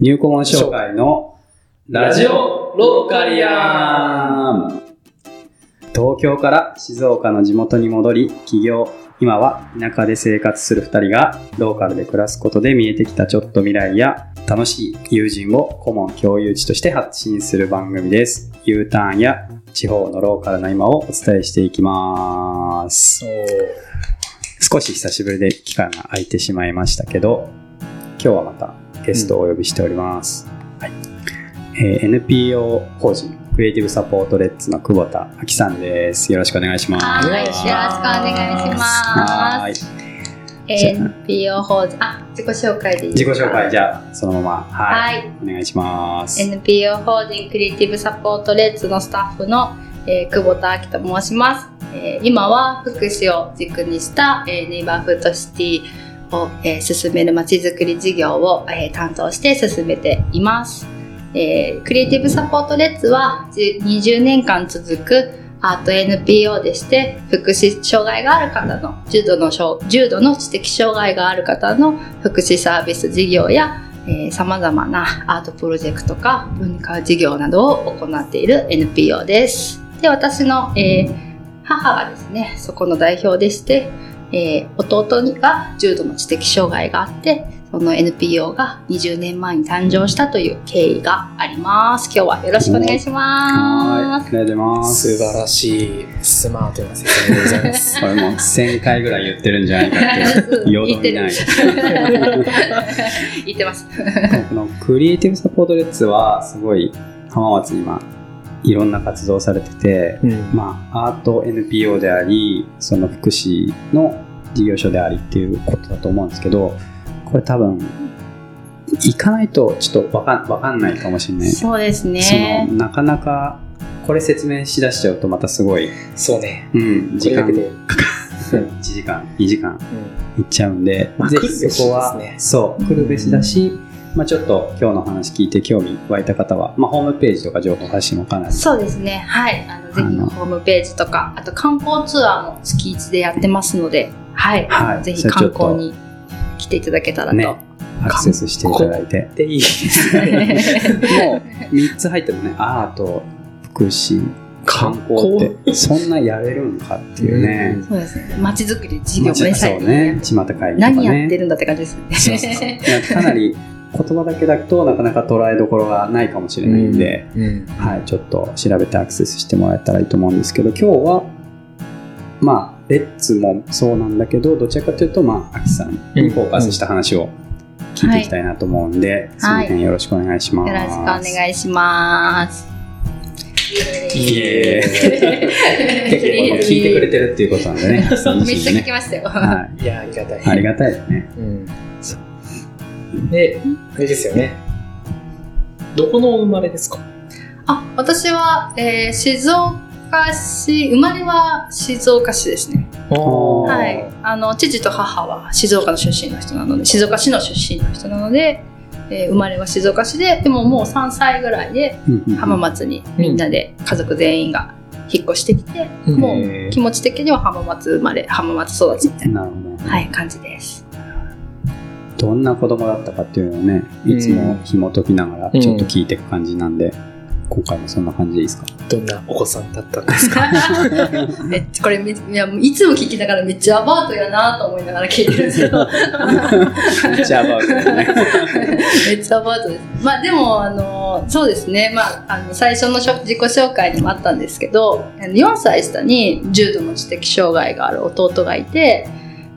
入顧問紹介のラジオローカリアン。東京から静岡の地元に戻り起業今は田舎で生活する2人がローカルで暮らすことで見えてきたちょっと未来や楽しい友人を顧問共有地として発信する番組です。U ターンや地方のローカルな今をお伝えしていきます。少し久しぶりで期間が空いてしまいましたけど今日はまたゲストをお呼びしております、はい。えー NPO 法人クリエイティブサポートレッツの久保田明さんです。よろしくお願いします。はい、よろしくお願いしはい。ます。NPO 法人、あ、自己紹介でいい自ですか？己紹介。じゃあそのまま。はい、はい。お願いします、NPO 法人クリエイティブサポートレッツのスタッフの、えー久保田明と申します、えー今は福祉を軸にした、えーネイバーフードシティを、えー進めるまちづくり事業を、えー担当して進めています、えークリエイティブサポートレッツは20年間続くアート NPO でして福祉障害がある方の重度の重度の知的障害がある方の福祉サービス事業やさまざまなアートプロジェクトか文化事業などを行っている NPO です。で私の、えー母がですねそこの代表でして、えー弟にが重度の知的障害があってその NPO が20年前に誕生したという経緯があります。今日はよろしくお願いします。はいありがとうございます素晴らしいスマートな説明でございます。これもう1000回ぐらい言ってるんじゃないかってよどみない 言ってます。このクリエイティブサポートレッツはすごい浜松に今いろんな活動をされてて、うん。まあ、アート NPO でありその福祉の事業所でありっていうことだと思うんですけどこれ多分行かないとちょっとわかんわかんないかもしれない、そうですそねの。なかなかこれ説明しだしちゃうとまたすごい、そうね。うん、時間これだけで。1時間 2時間ういっちゃうんで、まあぜひそこは、そう来るべしだし、まあ、ちょっと今日の話聞いて興味湧いた方は、まあ、ホームページとか情報発信もかなりそうですね。はい。あのぜひホームページとか、あと観光ツアーも月1でやってますので、はい。はいぜひ観光に来ていただけたらと。ねアクセスしていただいてん。で、いいですね。もう3つ入ってもねアート福祉観光ってそんなやれるんかっていうね、うんそうですね。街づくり事業もね、まあそうね巷会議とかね何やってるんだって感じですそうそうそうかなり言葉だけだとなかなか捉えどころがないかもしれないんで、うん。はい、ちょっと調べてアクセスしてもらえたらいいと思うんですけど、今日は、まあ、レッツもそうなんだけど、どちらかというと、まあ、アキさんにフォーカスした話を聞いていきたいなと思うんで、その辺よろしくお願いします。よろしくお願いします。イエーイ結構聞いてくれてるっていうことなんでね、めっちゃ聞きましたよ。はいや、ありがたい。い。ありがたいですね。うん。で、あれですよね。どこのお生まれですか？あ、私は、えー静岡市、生まれは静岡市ですね。はい。あの、父と母は静岡の出身の人なので、静岡市の出身の人なので、えー生まれは静岡市で、でももう3歳ぐらいで浜松にみんなで家族全員が引っ越してきて、うんもう気持ち的には浜松生まれ、浜松育ちみたいな。はい、感じです。どんな子供だったかっていうのをね、いつも紐解きながらちょっと聞いていく感じなんで、今回もそんな感じでいいですか？どんなお子さんだったんですか？めっちゃこれめいやいつも聞きながらめっちゃアバウトやなと思いながら聞いてるんですけど めっちゃアバウトですね。めっちゃアバウトです。まあでもあのそうですね。まああの最初のしょ自己紹介にもあったんですけどあの4歳下に重度の知的障害がある弟がいて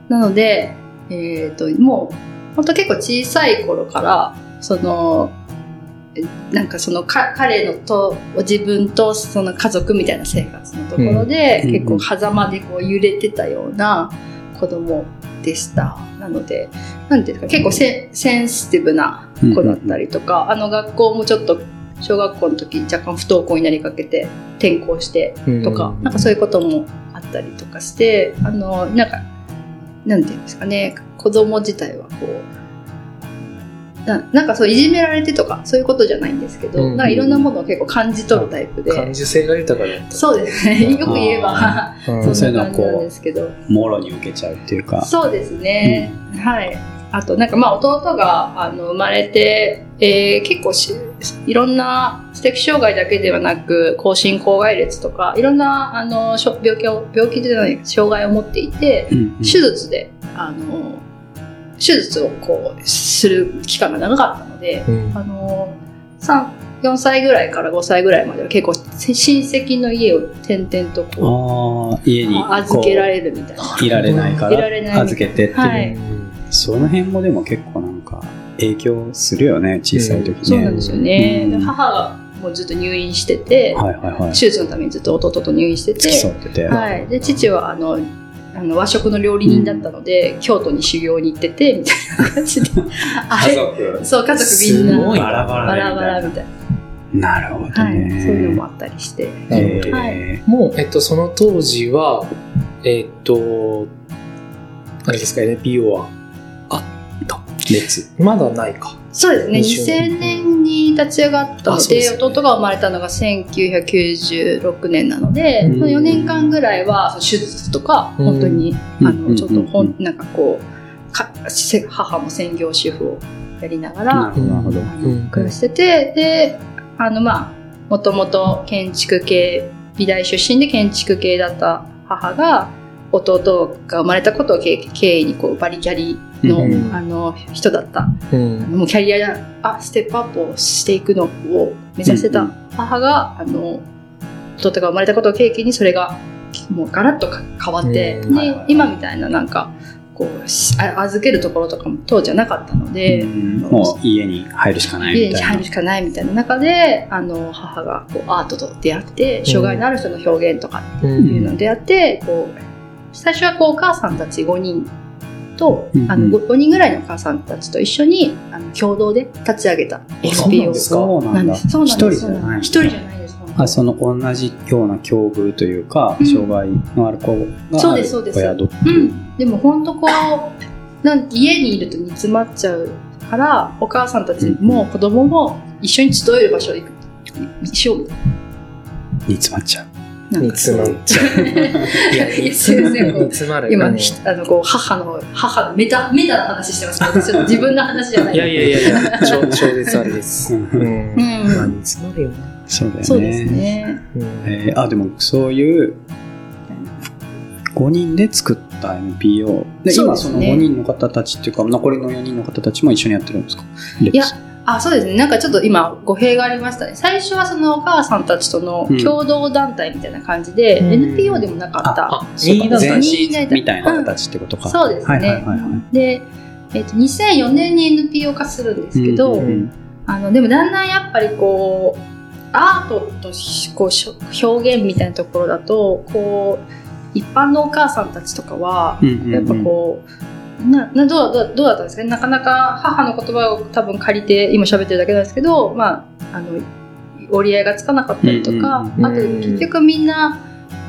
なのでえっ、ともう本当結構小さい頃からそのえなんかそのか彼のと自分とその家族みたいな生活のところで、うん。結構狭間でこう揺れてたような子供でした。なのでなんていうか結構センセンシティブな子だったりとか、あの学校もちょっと小学校の時若干不登校になりかけて転校してとか、なんかそういうこともあったりとかしてあのなんかなんていうんですかね子供自体はこうななんかそういじめられてとかそういうことじゃないんですけど、うん。なんかいろんなものを結構感じ取るタイプで、感受性が豊かだった。そうですね。よく言えば うん。そそうん。いうのをこうもろに受けちゃうっていうか。そうですね、はい。あとなんかまあ弟があの生まれて、えー結構しいろんな知的障害だけではなく後進口外列とかいろんなあのしょ病気を病気じゃない障害を持っていてうんうん。手術であの手術をこうする期間が長かったのでうんあの3 4歳ぐらいから5歳ぐらいまでは結構親戚の家を転々とこああ、家にう預けられるみたいな。いられないからいられない預けてっていう、はいその辺もでも結構なんか影響するよね、小さい時ね。そうなんですよね。うんで母がもうずっと入院してて、はいはいはい。手術のためにずっと弟と入院してて。はい、で父はあのあの和食の料理人だったので、京都に修行に行っててみたいな感じで。あれ族。そう家族みんな。バラバラバラバラみみたいな。るほどな、はい、ね。そういうのもあったりして。なるほどえもう、えっと、その当時は、えっと、あれですか、NPO は？ー列。まだないか。そうですね。20 2000年。に立ち上がったのでね。弟が生まれたのが1996年なので、うん。その4年間ぐらいは手術とかうん。本当に、うん。あのちょっとほうん。んなんかこうかせ母も専業主婦をやりながら、暮らしててであのまあもともと建築系美大出身で建築系だった母が弟が生まれたことを経経緯にこうバリキャリの,、うんあの人だったうん。もうキャリアあステップアップをしていくのを目指してたうん母が、あの弟が生まれたことを契機にそれがもうガラッとか変わって、うんで今みたいななんかこう預けるところとかも当時はなかったので、うんもう家に入るしかない家にみたいな。入るしかないみたいな中であの母がこうアートと出会って障害のある人の表現とかう。っていうんのに出会って、こう最初はこうお母さんたち5人と、うんうんあの 5, 人ぐらいのお母さんたちと一緒にあの共同で立ち上げたそうなん NPO ですか？そうなんです。そうなんです。一人じゃない。一人じゃないです。あその同じような境遇というか、うん障害のある子がそうある宿ってういう。ん。でも本当こうなん家にいると煮詰まっちゃうからお母さんたちも子供も一緒に集える場所に行く一緒みたい煮詰まっちゃう。煮詰まっちゃう。いや、煮詰まる。今、あのこう母の母のメタメタな話してますけど ちょっと自分の話じゃないいやいやいやいや、超超絶あれです。う んうん。うんまあ、煮詰まるよな。そうだよね。そうですねうんえーあでもそういう5人で作った NPO で今そのそうですね5人の方たちっていうか残りの4人の方たちも一緒にやってるんですか？いやあそうですね。なんかちょっと今語弊がありましたね。最初はそのお母さんたちとの共同団体みたいな感じで、うん。NPO でもなかった、あ、任意団体みたいな形ってことか、そうですね、はいはいはいはい。で、えっと2004年に NPO 化するんですけど、うんうんあのでもだんだんやっぱりこうアートとしこうしょ表現みたいなところだとこう一般のお母さんたちとかはうんうんうん。やっぱこう、ななどうどうどうだったんですかね？なかなか母の言葉を多分借りて今喋ってるだけなんですけど、まあ、あの折り合いがつかなかったりとか、うんうんうんあと結局みんな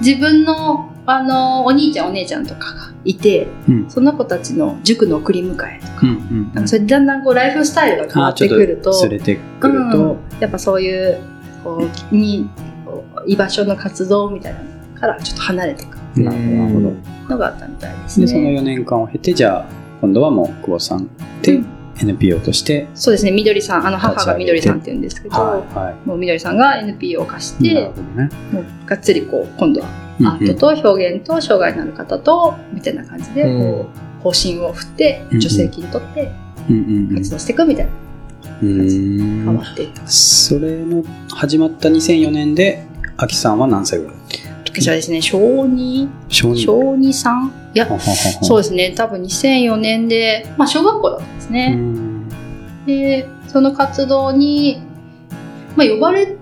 自分のあのお兄ちゃんお姉ちゃんとかがいてうん。その子たちの塾の送り迎えとか、うんうんなんかそれでだんだんこうライフスタイルが変わってくるとれてくると、うん。やっぱそういうこうにこう居場所の活動みたいなのからちょっと離れていくなるほど。のがあったみたいですね。でその4年間を経てじゃあ今度はもう久保さんでうん。NPO として、そうですね、みどりさん、あの母がみどりさんって言うんですけど、はい。はいもうみどりさんが NPO を貸しなるて、ほどね。もうがっつりこう、今度はうんアートと表現と障害のある方と、みたいな感じで、こう、方針を振って、うん助成金取ってうんうんうん。活動していくみたいな。うーん変わっていった。それの始まった2004年で、アキさんは何歳ぐらい？私はですね、小2、小2。小2、3? いや、そううですね、多分2004年で、まあ小学校だったんですね。ん。で、その活動に、まあ、呼ばれ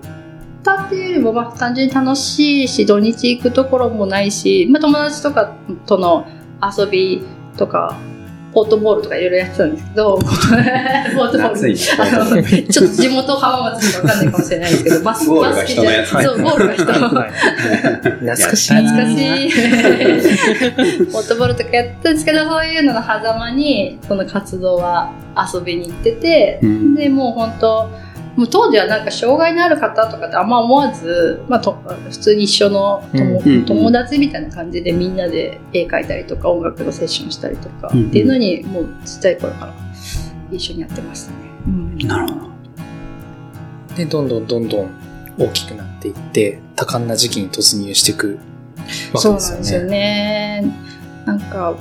たっていうよりも、まあ、単純に楽しいし、土日行くところもないし、まあ、友達とかとの遊びとか、ポートボールとかいろいろやってたんですけど、ポートボール。ちょっと地元浜松しかわかんないかもしれないですけど、バス ゴールがそう、ゴールが人。はい懐かしい。懐かしい。ポートボールとかやってたんですけど、そういうのの狭間に、その活動は遊びに行ってて、うんでもう本当もう当時はなんか障害のある方とかってあんま思わず、まあ、と普通に一緒の友,、うんうん友達みたいな感じでみんなで絵描いたりとか音楽のセッションしたりとか、うんうんっていうのにもうちっちゃい頃から一緒にやってましたね。うんなるほど。で、どんどんどんどん大きくなっていって、多感な時期に突入していくわけそうですよなんですよね。ね。なんか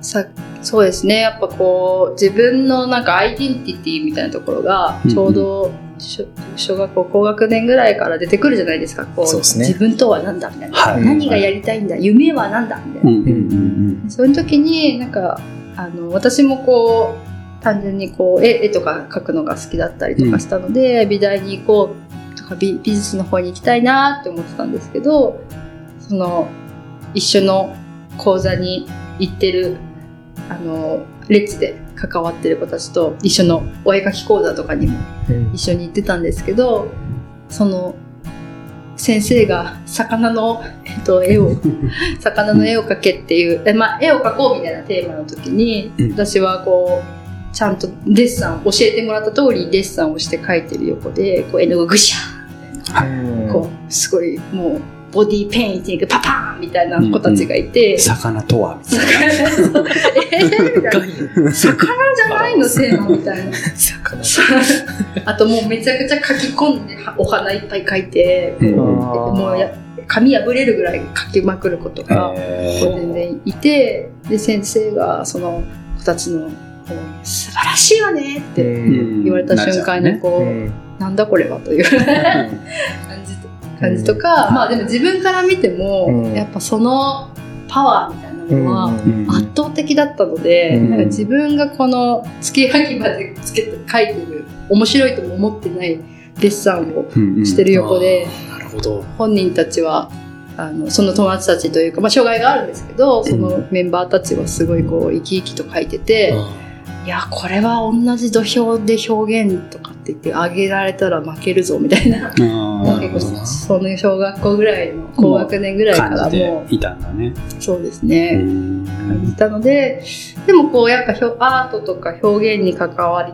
さそうですね。やっぱこう自分のなんかアイデンティティみたいなところがちょうど小小学校高学年ぐらいから出てくるじゃないですか。こうそうですね。自分とは何だみたいな、はい。何がやりたいんだ夢は何だみたいな、うんうんうんそういう時になんかあの私もこう単純にこう絵絵とか描くのが好きだったりとかしたので、美大に行こうとか美美術の方に行きたいなって思ってたんですけどその一緒の講座に行ってるあの列で関わってる子たちと一緒のお絵描き講座とかにもうん。一緒に行ってたんですけどその先生が魚の、えっと、絵を 魚の絵を描けっていう、えまあ、絵を描こうみたいなテーマの時に、うん。私はこうちゃんとデッサン教えてもらった通りデッサンをして描いてる横でこう絵の具ぐしゃうんー。こうすごいもうボディーペインティングパパーンみたいな子たちがいて、魚とはみたいな。えーみたいな魚じゃないの？テーマみたいな。魚。あともうめちゃくちゃ書き込んではお花いっぱい描いて、うん。もうや紙破れるぐらい書きまくる子とか、えこう全然いてで先生がその子たちの素晴らしいわねってー言われた瞬間にこう、うん。なんだこれはという感じと感じとか、まあでも自分から見ても、うん。やっぱそのパワーみたいなのは、うん。圧倒的だったので、うん。なんか自分がこの月焼き場でつけて書いてる面白いとも思ってないデッサンをしてる横で、あーなるほど。本人たちはあのその友達たちというか、まあ、障害があるんですけどそのメンバーたちはすごいこう生き生きと書いてて、いやこれは同じ土俵で表現とかって言ってあげられたら負けるぞみたいな。あー。なるほどなその小学校ぐらいの高学年ぐらいからもいたんだね。うそうですね、うん。感じたのででもこうやっぱひょアートとか表現に関わり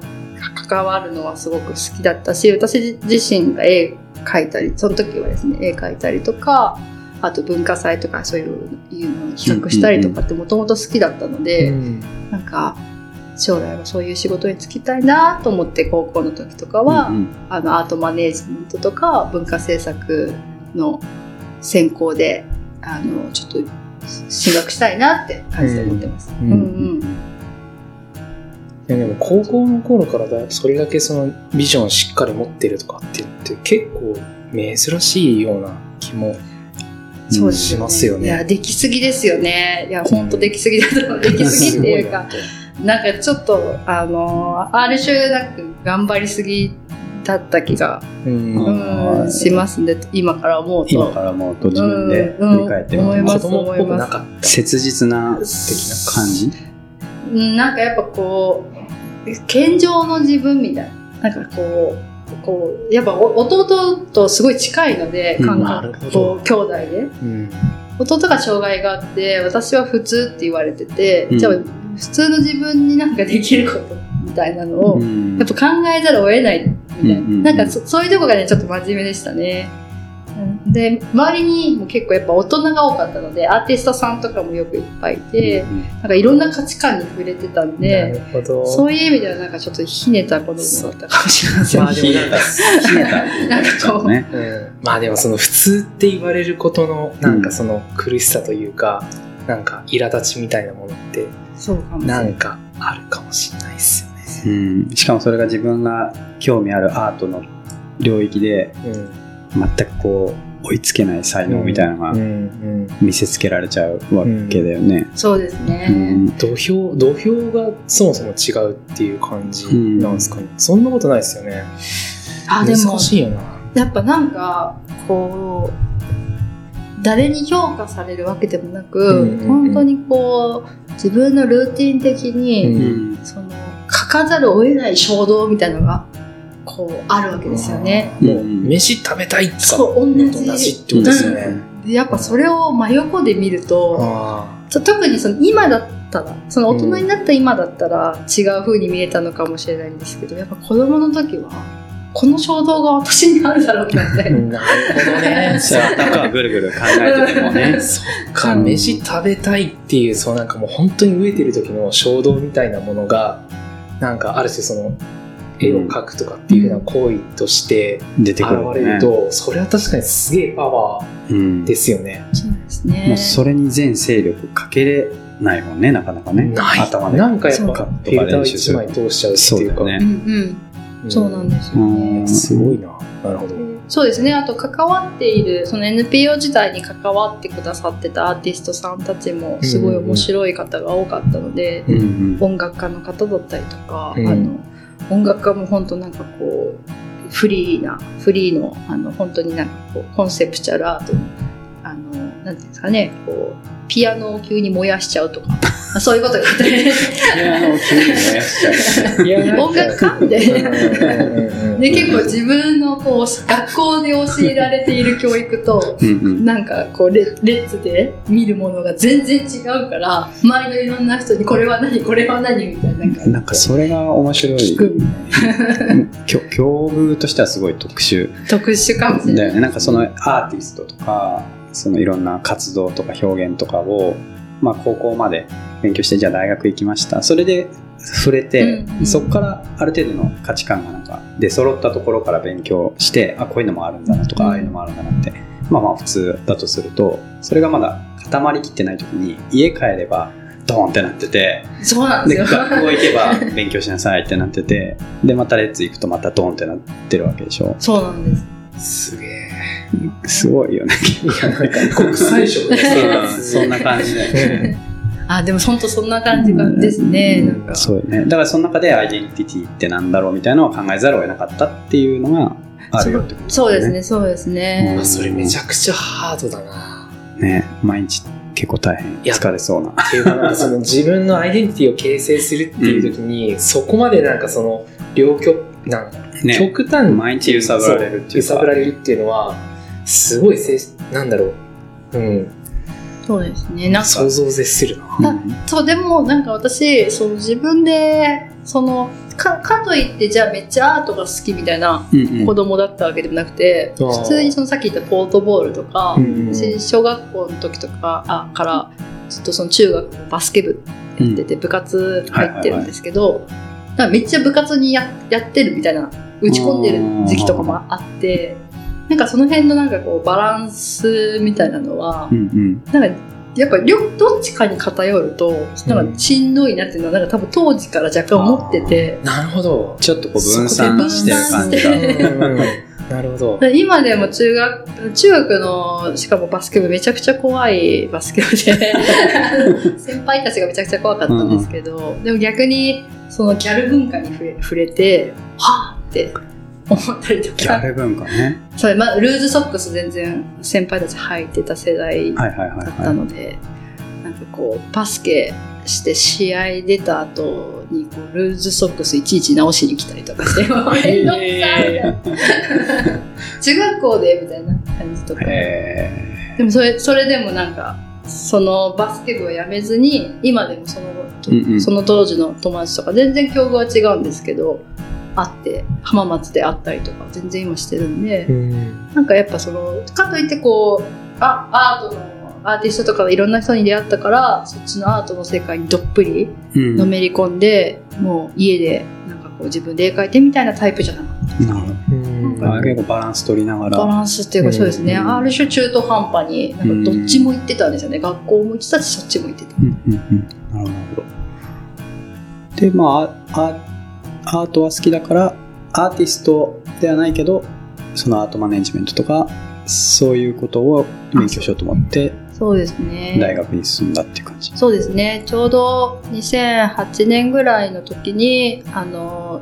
関わるのはすごく好きだったし私自身が絵描いたりその時はですね絵描いたりとかあと文化祭とかそういういうのを企画したりとかってもともと好きだったので、うん。なんか将来はそういう仕事に就きたいなと思って高校の時とかは、うんあのアートマネージメントとか文化政策の専攻であのちょっと進学したいなって感じで思ってます。ううんんうんいやでも高校の頃からだそれだけそのビジョンをしっかり持ってるとかっていうのって結構珍しいような気もそうですしますよねいや、できすぎですよね。いや、ほんとできすぎだと。できすぎっていうか、なんかちょっと、あの、ある種なく頑張りすぎだった気が、うん。しますね。今から思うと。今からもうと自分で振り返ってうんうん思います子供っぽくなかった。切実な的な感じ？うんなんかやっぱこう、健常の自分みたいな。なんかこう、こう、やっぱお弟とすごい近いので、うん。感覚、ほど。こう、兄弟で。うん。弟が障害があって、私は普通って言われてて、うん。じゃあ普通の自分になんかできることみたいなのを、うん。やっぱ考えざるを得ないみたいな。うんかそそういうとこがね、ちょっと真面目でしたね。うん。で、周りにも結構やっぱ大人が多かったので、アーティストさんとかもよくいっぱいいて、なんかいろんな価値観に触れてたんなで、そういう意味ではなんかちょっとひねた子供だったかもしれません。まあでもなんかひねた。なんかこう、ね。うん。まあでもその普通って言われることのなんかその苦しさというか、なんか苛立ちみたいなものってそうかもしれな。んかあるかもしれないですよね。うん。しかもそれが自分が興味あるアートの領域でうん全くこう追いつけない才能みたいなのがうん。うん。見せつけられちゃうわけだよね。そうですね。うん。土俵土俵がそもそも違うっていう感じなんですかね、そんなことないですよね。あ、でも難、しいよな。やっぱなんかこう誰に評価されるわけでもなく、うんうんうん。本当にこう自分のルーティン的に、うん。その書かざるを得ない衝動みたいなのがこうあるわけですよね。もう飯食べたいとかそう同じ。と同じってことですよね、でやっぱそれを真横で見ると、特にその今だったらその大人になった今だったら違う風に見えたのかもしれないんですけどやっぱ子供の時はこの衝動が私にあるだろうなって。なるほどね。そう頭がぐるぐる考えててもね。そっか、飯食べたいっていう、そうなんかもう本当に飢えてる時の衝動みたいなものが、なんかある種その、絵を描くとかっていうふうな行為として現出てくる、ね。れると、それは確かにすげえパワうんーですよね。そうですね。もうそれに全勢力かけれないもんね、なかなかね。ない。頭で。なんかやっぱ、フィルター一枚通しちゃうっていうか。そうね。うんうん。そうなんですよね。うんすごいな。なるほど。そうですね。あと関わっている、その NPO 時代に関わってくださってたアーティストさんたちもすごい面白い方が多かったので、うんうん音楽家の方だったりとか、うんあの音楽家も本当なんかこうフリーなフリーのあの本当になんかこうコンセプチュアルアートのあのなんていうんですかねこうピアノを急に燃やしちゃうとかあそういうことがあったりピアノを急に燃やしちゃう。いや音楽家みたいな。で結構自分のこう学校で教えられている教育とうんうん。なんかこうレレッツで見るものが全然違うから周りのいろんな人にこれは何これは何みたいななんか。それが面白い。聞く。みたいな境境遇としてはすごい特殊。特殊かもしれない。だよねなんかそのアーティストとかそのいろんな活動とか表現とかを、まあ、高校まで勉強してじゃあ大学行きましたそれで触れて、うんうんそこからある程度の価値観がなんか出揃ったところから勉強してあこういうのもあるんだなとか、うんああいうのもあるんだなってまあまあ普通だとするとそれがまだ固まりきってない時に家帰ればドーンってなっててそうなんでですよ。学校行けば勉強しなさいってなっててでまたレッツ行くとまたドーンってなってるわけでしょそうなんです。すげえ。すごいよね。国際色ですそんな感じだよねあでも本当そんな感じがですね。なんか。そうよね。だからその中でアイデンティティってなんだろうみたいなのを考えざるを得なかったっていうのがあるよってことそう。ですね。そうですねう。ん。それめちゃくちゃハードだな。ね毎日結構大変や疲れそうな。っていうか、その自分のアイデンティティを形成するっていう時に、そこまでなんかその両極、なんかね。極端に毎日揺さぶられるっていうか。揺さぶられるっていうのは、すごいせい、なんだろう。うん。そうですね。なんか想像を絶するな。うんそうでもなんか私その自分でそのかかといってじゃあめっちゃアートが好きみたいなうんうん子供だったわけでもなくて、あー普通にそのさっき言ったポートボールとか、うん私小学校の時とかあからずっとその中学のバスケ部やってて部活入ってるんですけど、めっちゃ部活にややってるみたいな打ち込んでる時期とかもあってなんかその辺のなんかこうバランスみたいなのは、うんうんなんかやっぱ両どっちかに偏るとなんかしんどいなっていうのはなんか多分当時から若干思ってて。なるほど。ちょっとこう分散してる感じが なるほど。で今でも中学中学のしかもバスケ部めちゃくちゃ怖いバスケ部で 先輩たちがめちゃくちゃ怖かったんですけど、でも逆にそのギャル文化に触れ触れてはあって思ったりとか。ギャル文化ね。それ、まあ、ルーズソックス全然先輩たち履いてた世代だったはので、なんかこうバスケして試合出た後にこうルーズソックスいちいち直しに来たりとかして中学校でみたいな感じとかでもそれそれでもなんかそのバスケ部をやめずに今でもその,、その当時の友達とか全然境遇は違うんですけど会って浜松で会ったりとか全然今してるんで、うん。なんかやっぱそのかといってこうあアートのアーティストとかいろんな人に出会ったからそっちのアートの世界にどっぷりうん。のめり込んで、もう家でなんかこう自分で絵描いてみたいなタイプじゃなかった。なるほうん結構バランス取りながら。バランスっていうかそうですね、うん。ある種中途半端になんかどっちも行ってたんですよね、学校も行ってたしそっちも行ってた。うん。うん。うん。なるほど。でまあアアートは好きだからアーティストではないけどそのアートマネジメントとかそういうことを勉強しようと思ってそうですね。大学に進んだっていう感じ。そうですね。ちょうど2008年ぐらいの時にあの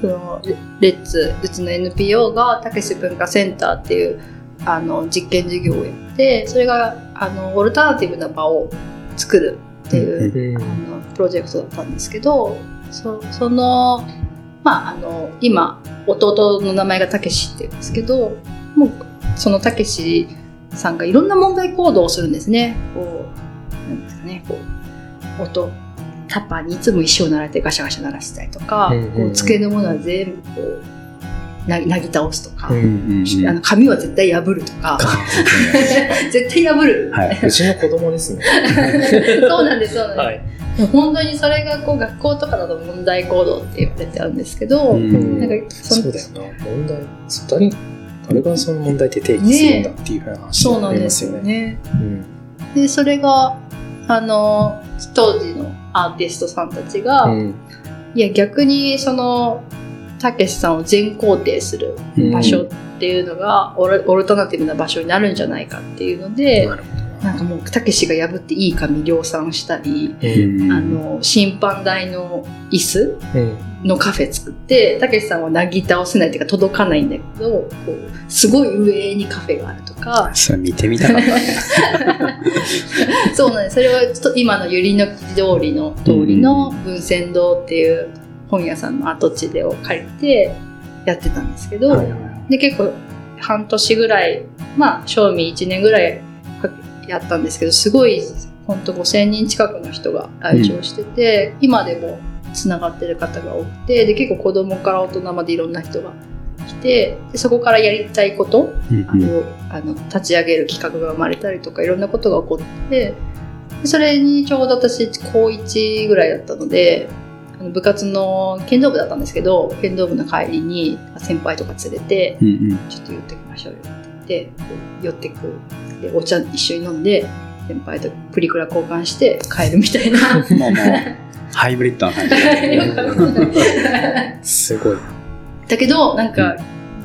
そのレレッツうちの NPO がたけし文化センターっていうあの実験授業をやってそれがあのオルタナティブな場を作るっていう、うん。あのプロジェクトだったんですけどそそのまああの今弟の名前がたけしっていうんですけどもうそのたけしさんがいろんな問題行動をするんですね。こうなんですかねこう音タッパーにいつも石を鳴らしてガシャガシャ鳴らしたりとか、うんうんうんこう机のものは全部こうななぎ倒すとか、うんうんうんあの紙は絶対破るとか、絶対破る。はい。うちの子供ですね。そうなんです、そうなんです。はい。でも本当にそれがこう学校とかだと問題行動って言われてあるんですけど、うんなんかそのそうだよな。問題、誰、誰がその問題って定義するんだっていう話そうになんりなですますよね。よね。うん。で、それが、あの、当時のアーティストさんたちが、うんいや逆にその、たけしさんを全肯定するうん場所っていうのがオルオルタナティブな場所になるんじゃないかっていうので、なるほどな。なんかもうたけしが破っていい紙量産したり、うん。あの審判台の椅子うんのカフェ作ってたけしさんはなぎ倒せないっていうか届かないんだけどこうすごい上にカフェがあるとか。それ見てみたかった。ね。そうなんです。それはちょっと今の百合の通りの通りの文泉堂っていう本屋さんの跡地でを借りてやってたんですけど、はいはいで結構半年ぐらいまあ賞味1年ぐらいやったんですけどすごい本当5000人近くの人が来場してて、今でもつながってる方が多くてで結構子供から大人までいろんな人が来てでそこからやりたいことうんあのあの立ち上げる企画が生まれたりとかいろんなことが起こってでそれにちょうど私高1ぐらいだったのであの部活の剣道部だったんですけど剣道部の帰りに先輩とか連れてうんうん。ちょっと寄ってきましょうよって言ってこう寄ってくでお茶一緒に飲んで先輩とプリクラ交換して帰るみたいな。もうもう、ハイブリッドな感じ。すごい。だけどなんか、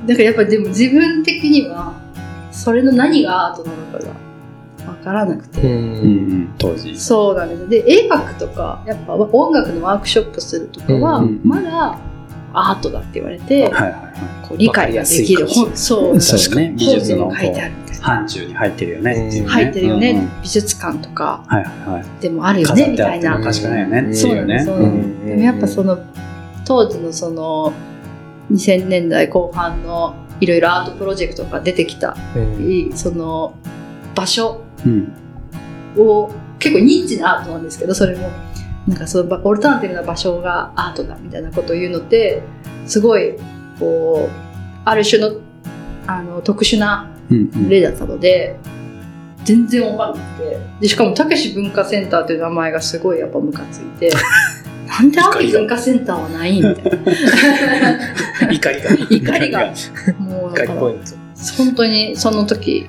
なんかやっぱでも自分的にはそれの何がアートなのかがわからなくて、うんうんうん、当時。そうなんですで絵描くとかやっぱ音楽のワークショップするとかはうんまだアートだって言われて、はいはいはこう理解ができる本そうい。そうね。美術の書いてあうるみたいな。範疇に入ってるよねっていうね。入ってるよね、うん。うん美術館とかはいはいはい。でもあるよ飾ねみたいな。かしくないよねってそいううね。そうなんでもやっぱその当時のその2000年代後半のいろいろアートプロジェクトが出てきた。うん。その場所うん。を結構ニッチなアートなんですけどそれもなんかそのオルタナティブな場所がアートだみたいなことを言うのってすごいこうある種のあの特殊なうんうん。例だったので全然わかんなくて。でしかもたけし文化センターという名前がすごいやっぱムカついてなんで秋文化センターはないみたいな。怒りが。怒りが。もう怒だか。本当にその時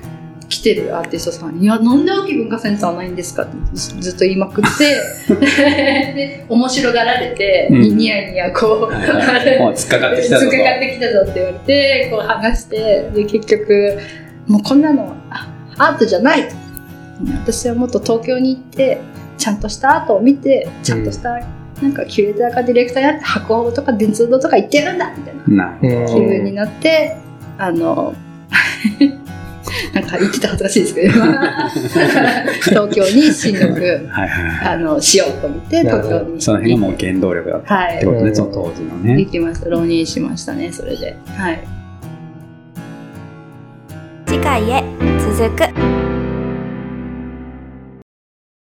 来てるアーティストさん。に「いやなんで秋文化センターないんですか?」ってずずっと言いまくって。で面白がられて、うん。ニヤニヤこうはいはい。もう突っかかってきたぞっかかってきたぞって言われてこう話してで結局もうこんなのあアートじゃない。と私はもっと東京に行ってちゃんとしたアートを見てちゃんとした、なんかキュレーターかディレクターやって箱とか電通堂とか行ってるんだみたいな。気分になって、あの、なんか言ってた恥ずかしいですけど、東京に進学、ど。はいはいはい。あの、しようと思って、東京に。その辺がもう原動力だったはい。ってことね、うんその当時のね行。きました。浪人しましたね、それで。はい。次回へ続く